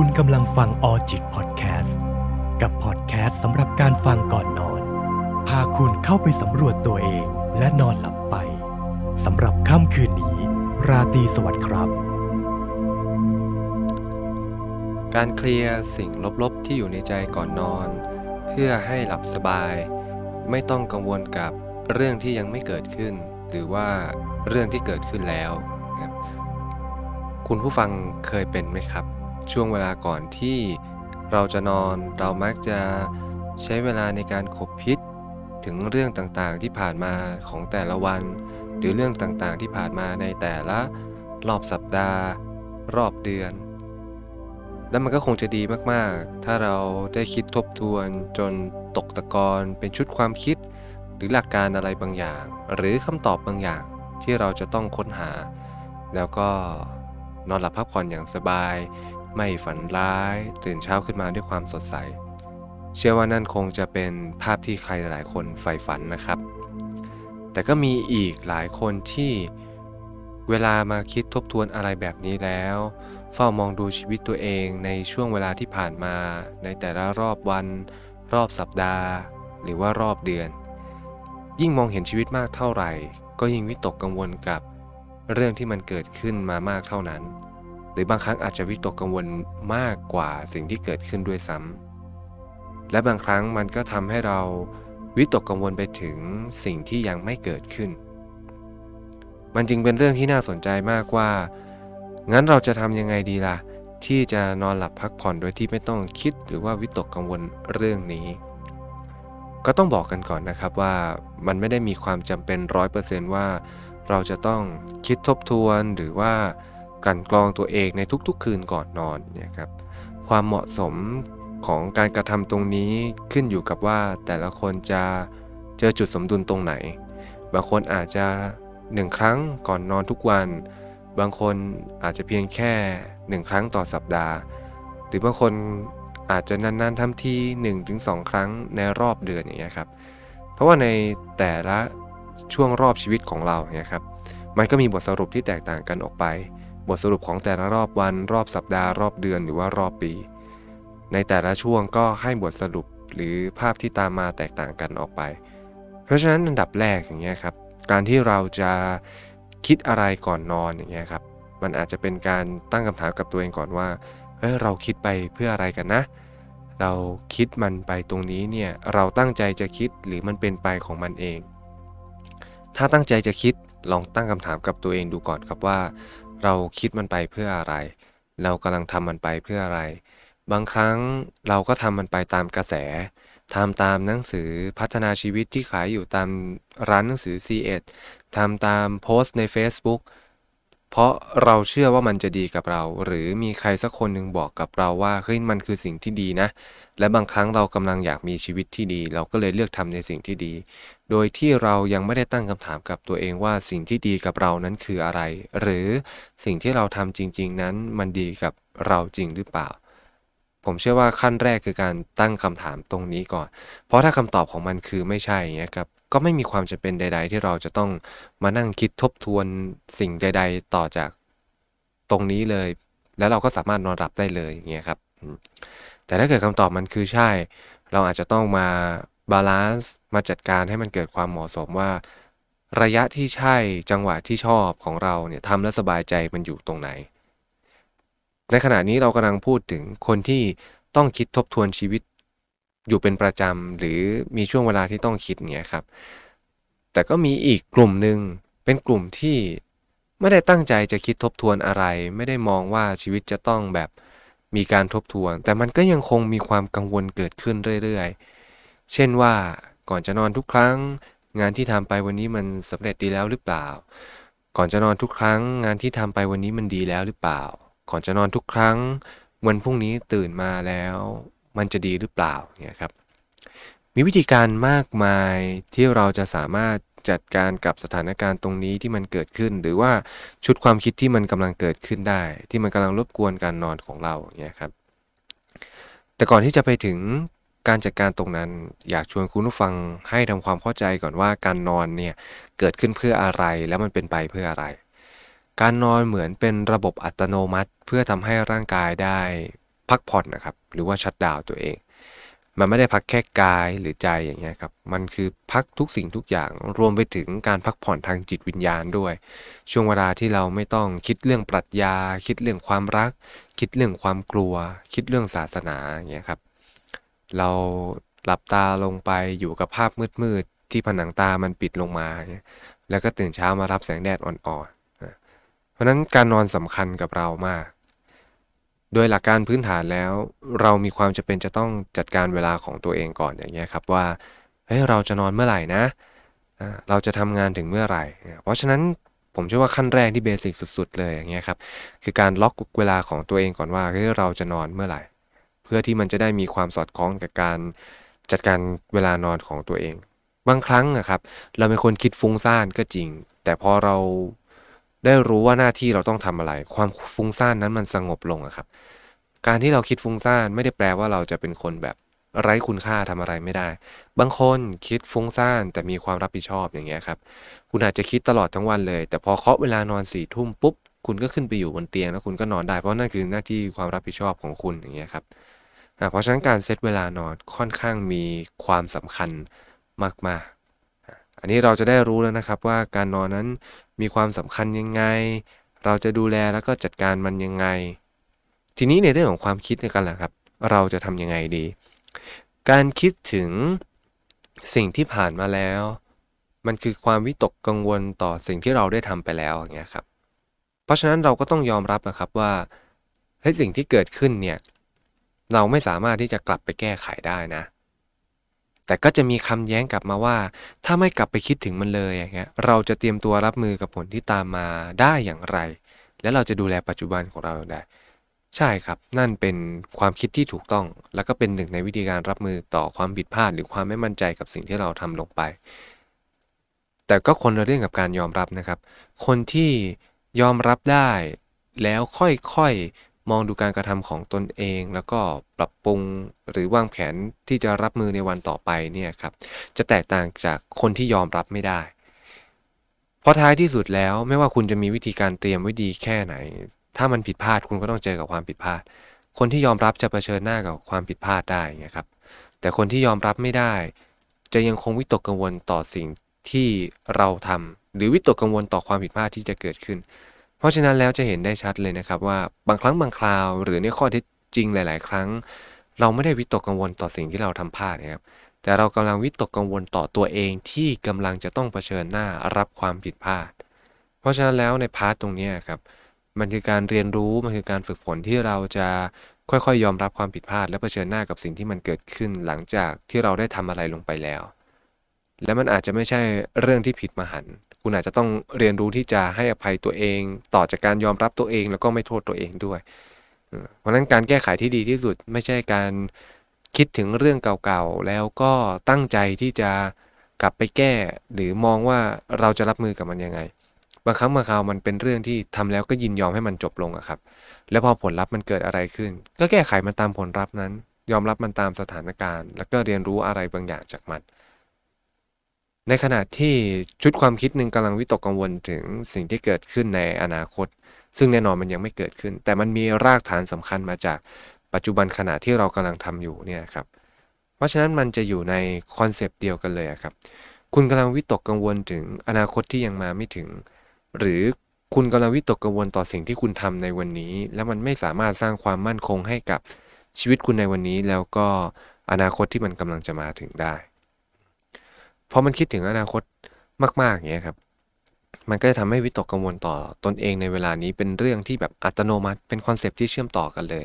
คุณกำลังฟังออจิตพอดแคสต์กับพอดแคสต์สำหรับการฟังก่อนนอน พาคุณเข้าไปสำรวจตัวเองและนอนหลับไปสำหรับค่ำคืนนี้ ราตรีสวัสดิ์ครับ การเคลียร์สิ่งลบๆที่อยู่ในใจก่อนนอน เพื่อให้หลับสบาย ไม่ต้องกังวลกับเรื่องที่ยังไม่เกิดขึ้น หรือว่าเรื่องที่เกิดขึ้นแล้วครับคุณผู้ฟังเคยเป็นไหมครับ ช่วงเวลาก่อนที่เราจะนอนเรามักจะใช้เวลาในการขบคิด ถึงเรื่องต่างๆที่ผ่านมาของแต่ละวัน หรือเรื่องต่างๆที่ผ่านมาในแต่ละรอบสัปดาห์ รอบเดือน แล้วมันก็คงจะดีมากๆ ถ้าเราได้คิดทบทวนจนตกตะกอนเป็นชุดความคิด หรือหลักการอะไรบางอย่าง หรือคำตอบบางอย่างที่เราจะต้องค้นหา แล้วก็นอนหลับพักผ่อนอย่างสบาย ไม่ฝันร้าย ตื่นเช้าขึ้นมาด้วยความสดใส เชื่อว่านั่นคงจะเป็นภาพที่ใครหลายคนใฝ่ฝันนะครับ แต่ก็มีอีกหลายคนที่เวลามาคิดทบทวนอะไรแบบนี้แล้ว เฝ้ามองดูชีวิตตัวเองในช่วงเวลาที่ผ่านมา ในแต่ละรอบวัน รอบสัปดาห์ หรือว่ารอบเดือน ยิ่งมองเห็นชีวิตมากเท่าไหร่ ก็ยิ่งวิตกกังวลกับเรื่องที่มันเกิดขึ้นมามากเท่านั้น หรือบางครั้งอาจจะวิตกกังวลมากกว่าสิ่งที่เกิดขึ้นด้วยซ้ำและบางครั้งมันก็ทำให้เราวิตกกังวลไปถึงสิ่งที่ยังไม่เกิดขึ้น มันจึงเป็นเรื่องที่น่าสนใจมากว่า งั้นเราจะทำยังไงดีล่ะ ที่จะนอนหลับพักผ่อนโดยที่ไม่ต้องคิดหรือว่าวิตกกังวลเรื่องนี้ ก็ต้องบอกกันก่อนนะครับว่ามันไม่ได้มีความจำเป็นร้อยเปอร์เซนต์ว่า เราจะต้องคิดทบทวนหรือว่า กันกรองตัวเองในทุกๆ คืนก่อนนอนเนี่ยครับความเหมาะสมของการกระทำตรงนี้ขึ้นอยู่กับว่าแต่ละคนจะเจอจุดสมดุลตรงไหน บางคนอาจจะหนึ่งครั้งก่อนนอนทุกวัน บางคนอาจจะเพียงแค่หนึ่งครั้งต่อสัปดาห์ หรือบางคนอาจจะนานๆทำที1-2 ครั้งในรอบเดือนอย่างเงี้ยครับ เพราะว่าในแต่ละช่วงรอบชีวิตของเราเนี่ยครับ มันก็มีบทสรุปที่แตกต่างกันออกไป บทสรุปของแต่ละรอบวัน รอบสัปดาห์ รอบเดือนหรือว่ารอบปี ในแต่ละช่วงก็ให้บทสรุปหรือภาพที่ตามมาแตกต่างกันออกไป เพราะฉะนั้นอันดับแรกอย่างเงี้ยครับ การที่เราจะคิดอะไรก่อนนอนอย่างเงี้ยครับ มันอาจจะเป็นการตั้งคำถามกับตัวเองก่อนว่าเฮ้ยเราคิดไปเพื่ออะไรกันนะ เราคิดมันไปตรงนี้เนี่ยเราตั้งใจจะคิดหรือมันเป็นไปของมันเอง ถ้าตั้งใจจะคิดลองตั้งคำถามกับตัวเองดูก่อนครับว่า เราคิดมันไปเพื่ออะไร เรากำลังทำมันไปเพื่ออะไร บางครั้งเราก็ทำมันไปตามกระแสทำตามหนังสือพัฒนาชีวิตที่ขายอยู่ตามร้านหนังสือ c ดทำตามโพสต์ใน Facebook เพราะเราเชื่อว่ามันจะดีกับเรา หรือมีใครสักคนหนึ่งบอกกับเราว่าเฮ้ยมันคือสิ่งที่ดีนะ และบางครั้งเรากำลังอยากมีชีวิตที่ดี เราก็เลยเลือกทำในสิ่งที่ดี โดยที่เรายังไม่ได้ตั้งคำถามกับตัวเองว่าสิ่งที่ดีกับเรานั้นคืออะไร หรือสิ่งที่เราทำจริง ๆ นั้นมันดีกับเราจริงหรือเปล่า ผมเชื่อว่าขั้นแรกคือการตั้งคำถามตรงนี้ก่อน เพราะถ้าคำตอบของมันคือไม่ใช่เงี้ยครับ ก็ไม่มีความจำเป็นใด ๆ ที่เราจะต้องมานั่งคิดทบทวนสิ่งใด ๆ ต่อจากตรงนี้เลย แล้วเราก็สามารถนอนหลับได้เลยอย่างเงี้ยครับ แต่ถ้าเกิดคำตอบมันคือใช่ เราอาจจะต้องมา balance มาจัดการให้มันเกิดความเหมาะสมว่า ระยะที่ใช่จังหวะที่ชอบของเราเนี่ยทำแล้วสบายใจมันอยู่ตรงไหน ในขณะนี้เรากำลังพูดถึงคนที่ต้องคิดทบทวนชีวิต อยู่เป็นประจำหรือมีช่วงเวลาที่ต้องคิดเงี้ยครับ แต่ก็มีอีกกลุ่มหนึ่งเป็นกลุ่มที่ไม่ได้ตั้งใจจะคิดทบทวนอะไร ไม่ได้มองว่าชีวิตจะต้องแบบมีการทบทวน แต่มันก็ยังคงมีความกังวลเกิดขึ้นเรื่อยๆ เช่นว่าก่อนจะนอนทุกครั้ง งานที่ทำไปวันนี้มันสำเร็จดีแล้วหรือเปล่า ก่อนจะนอนทุกครั้ง งานที่ทำไปวันนี้มันดีแล้วหรือเปล่า ก่อนจะนอนทุกครั้ง วันพรุ่งนี้ตื่นมาแล้ว มันจะดีหรือเปล่าเนี่ยครับมีวิธีการมากมายที่เราจะสามารถจัดการกับสถานการณ์ตรงนี้ที่มันเกิดขึ้น หรือว่าชุดความคิดที่มันกำลังเกิดขึ้นได้ ที่มันกำลังรบกวนการนอนของเราเนี่ยครับแต่ก่อนที่จะไปถึงการจัดการตรงนั้น อยากชวนคุณผู้ฟังให้ทำความเข้าใจก่อนว่าการนอนเนี่ยเกิดขึ้นเพื่ออะไรแล้วมันเป็นไปเพื่ออะไร การนอนเหมือนเป็นระบบอัตโนมัติ เพื่อทำให้ร่างกายได้ พักผ่อนนะครับ หรือว่าชัดดาวตัวเอง มันไม่ได้พักแค่กายหรือใจอย่างเงี้ยครับ มันคือพักทุกสิ่งทุกอย่าง รวมไปถึงการพักผ่อนทางจิตวิญญาณด้วย ช่วงเวลาที่เราไม่ต้องคิดเรื่องปรัชญา คิดเรื่องความรัก คิดเรื่องความกลัว คิดเรื่องศาสนาอย่างเงี้ยครับ เราหลับตาลงไปอยู่กับภาพมืดๆที่ผนังตามันปิดลงมา แล้วก็ตื่นเช้ามารับแสงแดดอ่อนๆเพราะนั้นการนอนสำคัญกับเรามาก โดยหลักการพื้นฐานแล้ว เรามีความจะเป็นจะต้องจัดการเวลาของตัวเองก่อนอย่างเงี้ยครับว่าเฮ้ยเราจะนอนเมื่อไหร่นะ เราจะทำงานถึงเมื่อไหร่ เพราะฉะนั้นผมเชื่อว่าขั้นแรกที่เบสิกสุด ๆ เลยอย่างเงี้ยครับคือการล็อกเวลาของตัวเองก่อนว่าเฮ้ยเราจะนอนเมื่อไหร่ เพื่อที่มันจะได้มีความสอดคล้องกับการจัดการเวลานอนของตัวเอง บางครั้งนะครับ เราเป็นคนคิดฟุ้งซ่านก็จริง แต่พอเรา ได้รู้ว่าหน้าที่เราต้องทำอะไร ความฟุ้งซ่านนั้นมันสงบลงครับ การที่เราคิดฟุ้งซ่านไม่ได้แปลว่าเราจะเป็นคนแบบไร้คุณค่าทำอะไรไม่ได้ บางคนคิดฟุ้งซ่านแต่มีความรับผิดชอบอย่างเงี้ยครับ คุณอาจจะคิดตลอดทั้งวันเลย แต่พอเคาะเวลานอนสี่ทุ่มปุ๊บ คุณก็ขึ้นไปอยู่บนเตียงแล้วคุณก็นอนได้ เพราะนั่นคือหน้าที่ความรับผิดชอบของคุณอย่างเงี้ยครับ เพราะฉะนั้นการเซตเวลานอนค่อนข้างมีความสำคัญมากๆ อันนี้เราจะได้รู้แล้วนะครับว่าการนอนนั้นมีความสำคัญยังไง เราจะดูแลแล้วก็จัดการมันยังไง ทีนี้ในเรื่องของความคิดกันแหละครับ เราจะทำยังไงดี การคิดถึงสิ่งที่ผ่านมาแล้ว มันคือความวิตกกังวลต่อสิ่งที่เราได้ทำไปแล้วอย่างเงี้ยครับ เพราะฉะนั้นเราก็ต้องยอมรับนะครับว่าเฮ้สิ่งที่เกิดขึ้นเนี่ยเราไม่สามารถที่จะกลับไปแก้ไขได้นะ แต่ก็จะมีคำแย้งกลับมาว่า ถ้าไม่กลับไปคิดถึงมันเลยอย่างเงี้ยเราจะเตรียมตัวรับมือกับผลที่ตามมาได้อย่างไร และเราจะดูแลปัจจุบันของเราได้ใช่ครับ นั่นเป็นความคิดที่ถูกต้อง แล้วก็เป็นหนึ่งในวิธีการรับมือต่อความผิดพลาด หรือความไม่มั่นใจกับสิ่งที่เราทำลงไป แต่ก็คนละเรื่องกับการยอมรับนะครับ คนที่ยอมรับได้แล้วค่อย มองดูการกระทำของตนเอง แล้วก็ปรับปรุงหรือวางแผนที่จะรับมือในวันต่อไปเนี่ยครับจะแตกต่างจากคนที่ยอมรับไม่ได้ เพราะท้ายที่สุดแล้วไม่ว่าคุณจะมีวิธีการเตรียมไว้ดีแค่ไหน ถ้ามันผิดพลาดคุณก็ต้องเจอกับความผิดพลาด คนที่ยอมรับจะเผชิญหน้ากับความผิดพลาดได้ไงครับ แต่คนที่ยอมรับไม่ได้ จะยังคงวิตกกังวลต่อสิ่งที่เราทำหรือวิตกกังวลต่อความผิดพลาดที่จะเกิดขึ้น เพราะฉะนั้นแล้วจะเห็นได้ชัดเลยนะครับว่าบางครั้งบางคราว หรือในข้อเท็จจริงหลาย ๆ ครั้ง เราไม่ได้วิตกกังวลต่อสิ่งที่เราทำพลาดนะครับแต่เรากำลังวิตกกังวลต่อตัวเองที่กำลังจะต้องเผชิญหน้ารับความผิดพลาด เพราะฉะนั้นแล้วในพาร์ทตรงนี้ครับมันคือการเรียนรู้มันคือการฝึกฝนที่เราจะค่อยๆ ยอมรับความผิดพลาด และเผชิญหน้ากับสิ่งที่มันเกิดขึ้นหลังจากที่เราได้ทำอะไรลงไปแล้ว และมันอาจจะไม่ใช่เรื่องที่ผิดมหัน คุณอาจจะต้องเรียนรู้ที่จะให้อภัยตัวเอง ต่อจากการยอมรับตัวเอง แล้วก็ไม่โทษตัวเองด้วย เพราะนั้นการแก้ไขที่ดีที่สุดไม่ใช่การคิดถึงเรื่องเก่าๆ แล้วก็ตั้งใจที่จะกลับไปแก้ หรือมองว่าเราจะรับมือกับมันยังไง บางครั้งบางคราวมันเป็นเรื่องที่ทำแล้วก็ยินยอมให้มันจบลงอะครับ แล้วพอผลลัพธ์มันเกิดอะไรขึ้น ก็แก้ไขมันตามผลลัพธ์นั้น ยอมรับมันตามสถานการณ์ แล้วก็เรียนรู้อะไรบางอย่างจากมัน ในขณะที่ชุดความคิดหนึ่งกำลังวิตกกังวลถึงสิ่งที่เกิดขึ้นในอนาคต ซึ่งแน่นอนมันยังไม่เกิดขึ้น แต่มันมีรากฐานสำคัญมาจากปัจจุบันขณะที่เรากำลังทำอยู่เนี่ยครับเพราะฉะนั้นมันจะอยู่ในคอนเซปต์เดียวกันเลยครับ คุณกำลังวิตกกังวลถึงอนาคตที่ยังมาไม่ถึง หรือคุณกำลังวิตกกังวลต่อสิ่งที่คุณทำในวันนี้ แล้วมันไม่สามารถสร้างความมั่นคงให้กับชีวิตคุณในวันนี้ แล้วก็อนาคตที่มันกำลังจะมาถึงได้ พอมันคิดถึงอนาคตมากๆอย่างเงี้ยครับ มันก็จะทำให้วิตกกังวลต่อตนเองในเวลานี้เป็นเรื่องที่แบบอัตโนมัติ เป็นคอนเซปที่เชื่อมต่อกันเลย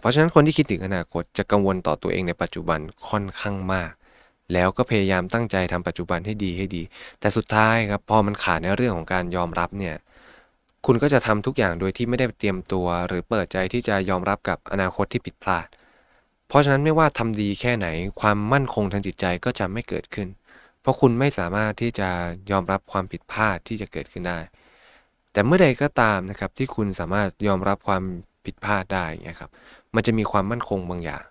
เพราะฉะนั้นคนที่คิดถึงอนาคตจะกังวลต่อตัวเองในปัจจุบันค่อนข้างมาก แล้วก็พยายามตั้งใจทำปัจจุบันให้ดีให้ดี แต่สุดท้ายครับพอมันขาดในเรื่องของการยอมรับเนี่ยคุณก็จะทำทุกอย่างโดยที่ไม่ได้เตรียมตัว หรือเปิดใจที่จะยอมรับกับอนาคตที่ผิดพลาด เพราะฉะนั้นไม่ว่าทำดีแค่ไหนความมั่นคงทางจิตใจก็จะไม่เกิดขึ้น เพราะคุณไม่สามารถที่จะยอมรับความผิดพลาดที่จะเกิดขึ้นได้ แต่เมื่อใดก็ตามนะครับที่คุณสามารถยอมรับความผิดพลาดได้เงี้ยครับ มันจะมีความมั่นคงบางอย่าง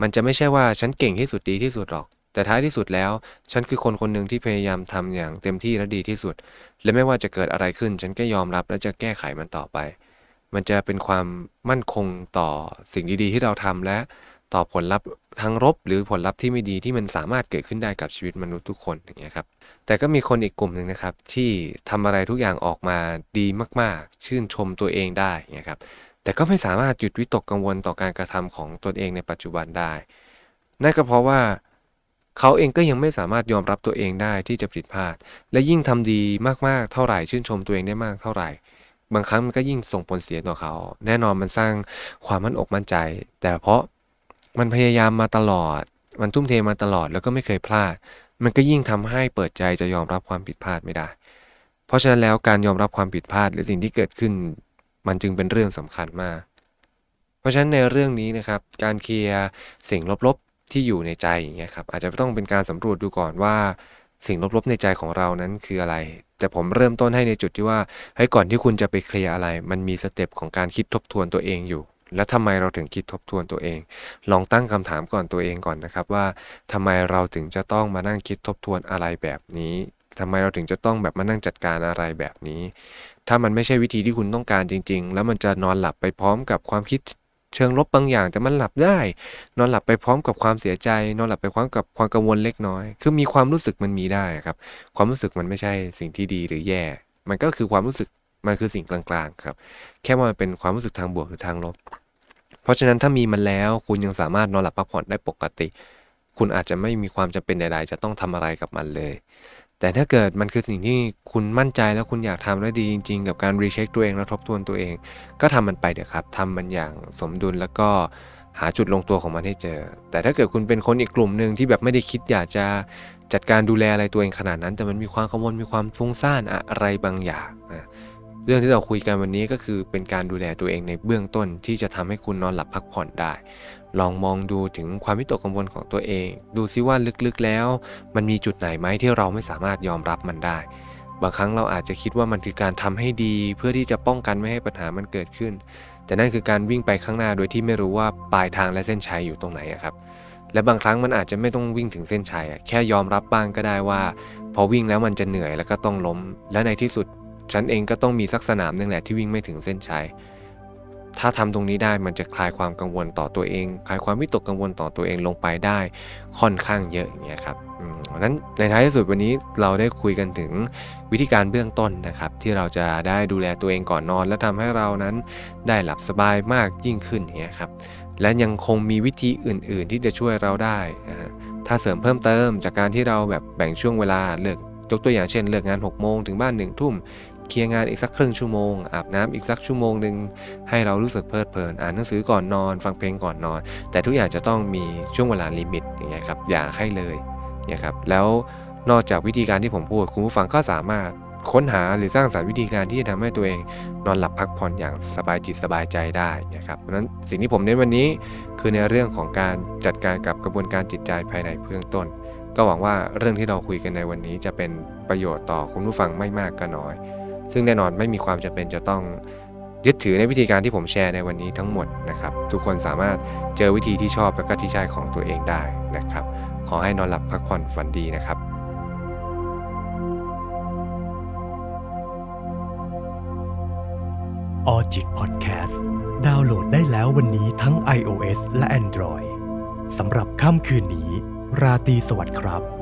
มันจะไม่ใช่ว่าฉันเก่งที่สุดดีที่สุดหรอก แต่ท้ายที่สุดแล้ว ฉันคือคนคนหนึ่งที่พยายามทำอย่างเต็มที่และดีที่สุด และไม่ว่าจะเกิดอะไรขึ้น ฉันก็ยอมรับและจะแก้ไขมันต่อไป มันจะเป็นความมั่นคงต่อสิ่งดีๆที่เราทำและ ต่อผลลัพธ์ทางลบหรือผลลัพธ์ที่ไม่ดีที่มันสามารถเกิดขึ้นได้กับชีวิตมนุษย์ทุกคนอย่างเงี้ยครับแต่ก็มีคนอีกกลุ่มหนึ่งนะครับ ที่ทำอะไรทุกอย่างออกมาดีมากๆ ชื่นชมตัวเองได้เงี้ยครับแต่ก็ไม่สามารถหยุดวิตกกังวลต่อการกระทำของตนเองในปัจจุบันได้ นั่นก็เพราะว่าเขาเองก็ยังไม่สามารถยอมรับตัวเองได้ที่จะผิดพลาด และยิ่งทำดีมากๆเท่าไหร่ชื่นชมตัวเองได้มากเท่าไหร่ บางครั้งมันก็ยิ่งส่งผลเสียต่อเขา แน่นอนมันสร้างความมั่นอกมั่นใจ แต่เพราะ มันพยายามมาตลอด มันทุ่มเทมาตลอดแล้วก็ไม่เคยพลาด มันก็ยิ่งทำให้เปิดใจจะยอมรับความผิดพลาดไม่ได้ เพราะฉะนั้นแล้วการยอมรับความผิดพลาดหรือสิ่งที่เกิดขึ้น มันจึงเป็นเรื่องสำคัญมาก เพราะฉะนั้นในเรื่องนี้นะครับ การเคลียร์สิ่งลบๆที่อยู่ในใจอย่างเงี้ยครับอาจจะต้องเป็นการสำรวจดูก่อนว่าสิ่งลบๆในใจของเรานั้นคืออะไร แต่ผมเริ่มต้นให้ในจุดที่ว่าเฮ้ก่อนที่คุณจะไปเคลียร์อะไร มันมีสเต็ปของการคิดทบทวนตัวเองอยู่ แล้วทำไมเราถึงคิดทบทวนตัวเอง ลองตั้งคำถามก่อนตัวเองก่อนนะครับว่าทำไมเราถึงจะต้องมานั่งคิดทบทวนอะไรแบบนี้ทำไมเราถึงจะต้องแบบมานั่งจัดการอะไรแบบนี้ ถ้ามันไม่ใช่วิธีที่คุณต้องการจริง ๆ แล้วมันจะนอนหลับไปพร้อมกับความคิดเชิงลบบางอย่างแต่มันหลับได้ นอนหลับไปพร้อมกับความเสียใจ นอนหลับไปพร้อมกับความกังวลเล็กน้อย คือมีความรู้สึกมันมีได้ครับ ความรู้สึกมันไม่ใช่สิ่งที่ดีหรือแย่ มันก็คือความรู้สึกมันคือสิ่งกลางๆครับ แค่ว่ามันเป็นความรู้สึกทางบวกหรือทางลบ ราะฉะนั้นถ้ามีมันแล้ว คุณยังสามารถนอนหลับพักผ่อนได้ปกติ คุณอาจจะไม่มีความจำเป็นใดๆจะต้องทำอะไรกับมันเลย แต่ถ้าเกิดมันคือสิ่งที่คุณมั่นใจแล้วคุณอยากทำได้ดีจริง ๆ กับการรีเช็คตัวเองและทบทวนตัวเอง ก็ทำมันไปเดี๋ยวครับทำมันอย่างสมดุลแล้วก็หาจุดลงตัวของมันให้เจอ แต่ถ้าเกิดคุณเป็นคนอีกกลุ่มหนึ่งที่แบบไม่ได้คิดอยากจะจัดการดูแลอะไรตัวเองขนาดนั้น แต่มันมีความกังวลมีความฟุ้งซ่านอะไรบางอย่าง เรื่องที่เราคุยกันวันนี้ก็คือเป็นการดูแลตัวเองในเบื้องต้นที่จะทำให้คุณนอนหลับพักผ่อนได้ ลองมองดูถึงความวิตกกังวลของตัวเอง ดูซิว่าลึกๆแล้ว มันมีจุดไหนไหมที่เราไม่สามารถยอมรับมันได้ บางครั้งเราอาจจะคิดว่ามันคือการทำให้ดี เพื่อที่จะป้องกันไม่ให้ปัญหามันเกิดขึ้น แต่นั่นคือการวิ่งไปข้างหน้าโดยที่ไม่รู้ว่าปลายทางและเส้นชัยอยู่ตรงไหนครับและบางครั้งมันอาจจะไม่ต้องวิ่งถึงเส้นชัยแค่ยอมรับบ้างก็ได้ว่า พอวิ่งแล้วมันจะเหนื่อยแล้วก็ต้องล้ม และในที่สุด ฉันเองก็ต้องมีสักสนามนึงแหละที่วิ่งไม่ถึงเส้นชัย ถ้าทำตรงนี้ได้มันจะคลายความกังวลต่อตัวเอง คลายความวิตกกังวลต่อตัวเองลงไปได้ค่อนข้างเยอะอย่างเงี้ยครับเพราะนั้นในท้ายที่สุดวันนี้เราได้คุยกันถึงวิธีการเบื้องต้นนะครับ ที่เราจะได้ดูแลตัวเองก่อนนอน และทำให้เรานั้นได้หลับสบายมากยิ่งขึ้นอย่างเงี้ยครับและยังคงมีวิธีอื่น ๆ ที่จะช่วยเราได้ถ้าเสริมเพิ่มเติมจากการที่เราแบบแบ่งช่วงเวลาเลือกยกตัวอย่างเช่นเลิกงาน6โมงถึงบ้าน1ทุ่ม เคลียร์งานอีกสักครึ่งชั่วโมง อาบน้ำอีกสักชั่วโมงหนึ่งให้เรารู้สึกเพลิดเพลิน อ่านหนังสือก่อนนอน ฟังเพลงก่อนนอน แต่ทุกอย่างจะต้องมีช่วงเวลาลิมิตอย่างเงี้ยครับอย่าให้เลยเนี่ยครับแล้วนอกจากวิธีการที่ผมพูดคุณผู้ฟังก็สามารถค้นหาหรือสร้างสารรค์วิธีการที่จะทำให้ตัวเองนอนหลับพักผ่อนอย่างสบายจิตสบายใจได้นะครับเพราะนั้นสิ่งที่ผมเน้นวันนี้คือในเรื่องของการจัดการกับกระบวนการจิตใจภายในเบื้องต้น ก็หวังว่าเรื่องที่เราคุยกันในวันนี้จะเป็นประโยชน์ต่อคุณผู้ฟังไม่มากก็น้อย ซึ่งแน่นอนไม่มีความจำเป็นจะต้องยึดถือในวิธีการที่ผมแชร์ในวันนี้ทั้งหมดนะครับ ทุกคนสามารถเจอวิธีที่ชอบและก็ที่ใช่ของตัวเองได้นะครับ ขอให้นอนหลับพักผ่อนฝันดีนะครับออจิตพอดแคสต์ดาวน์โหลดได้แล้ววันนี้ทั้ง iOS และ Android สำหรับค่ำคืนนี้ ราตรีสวัสดิ์ครับ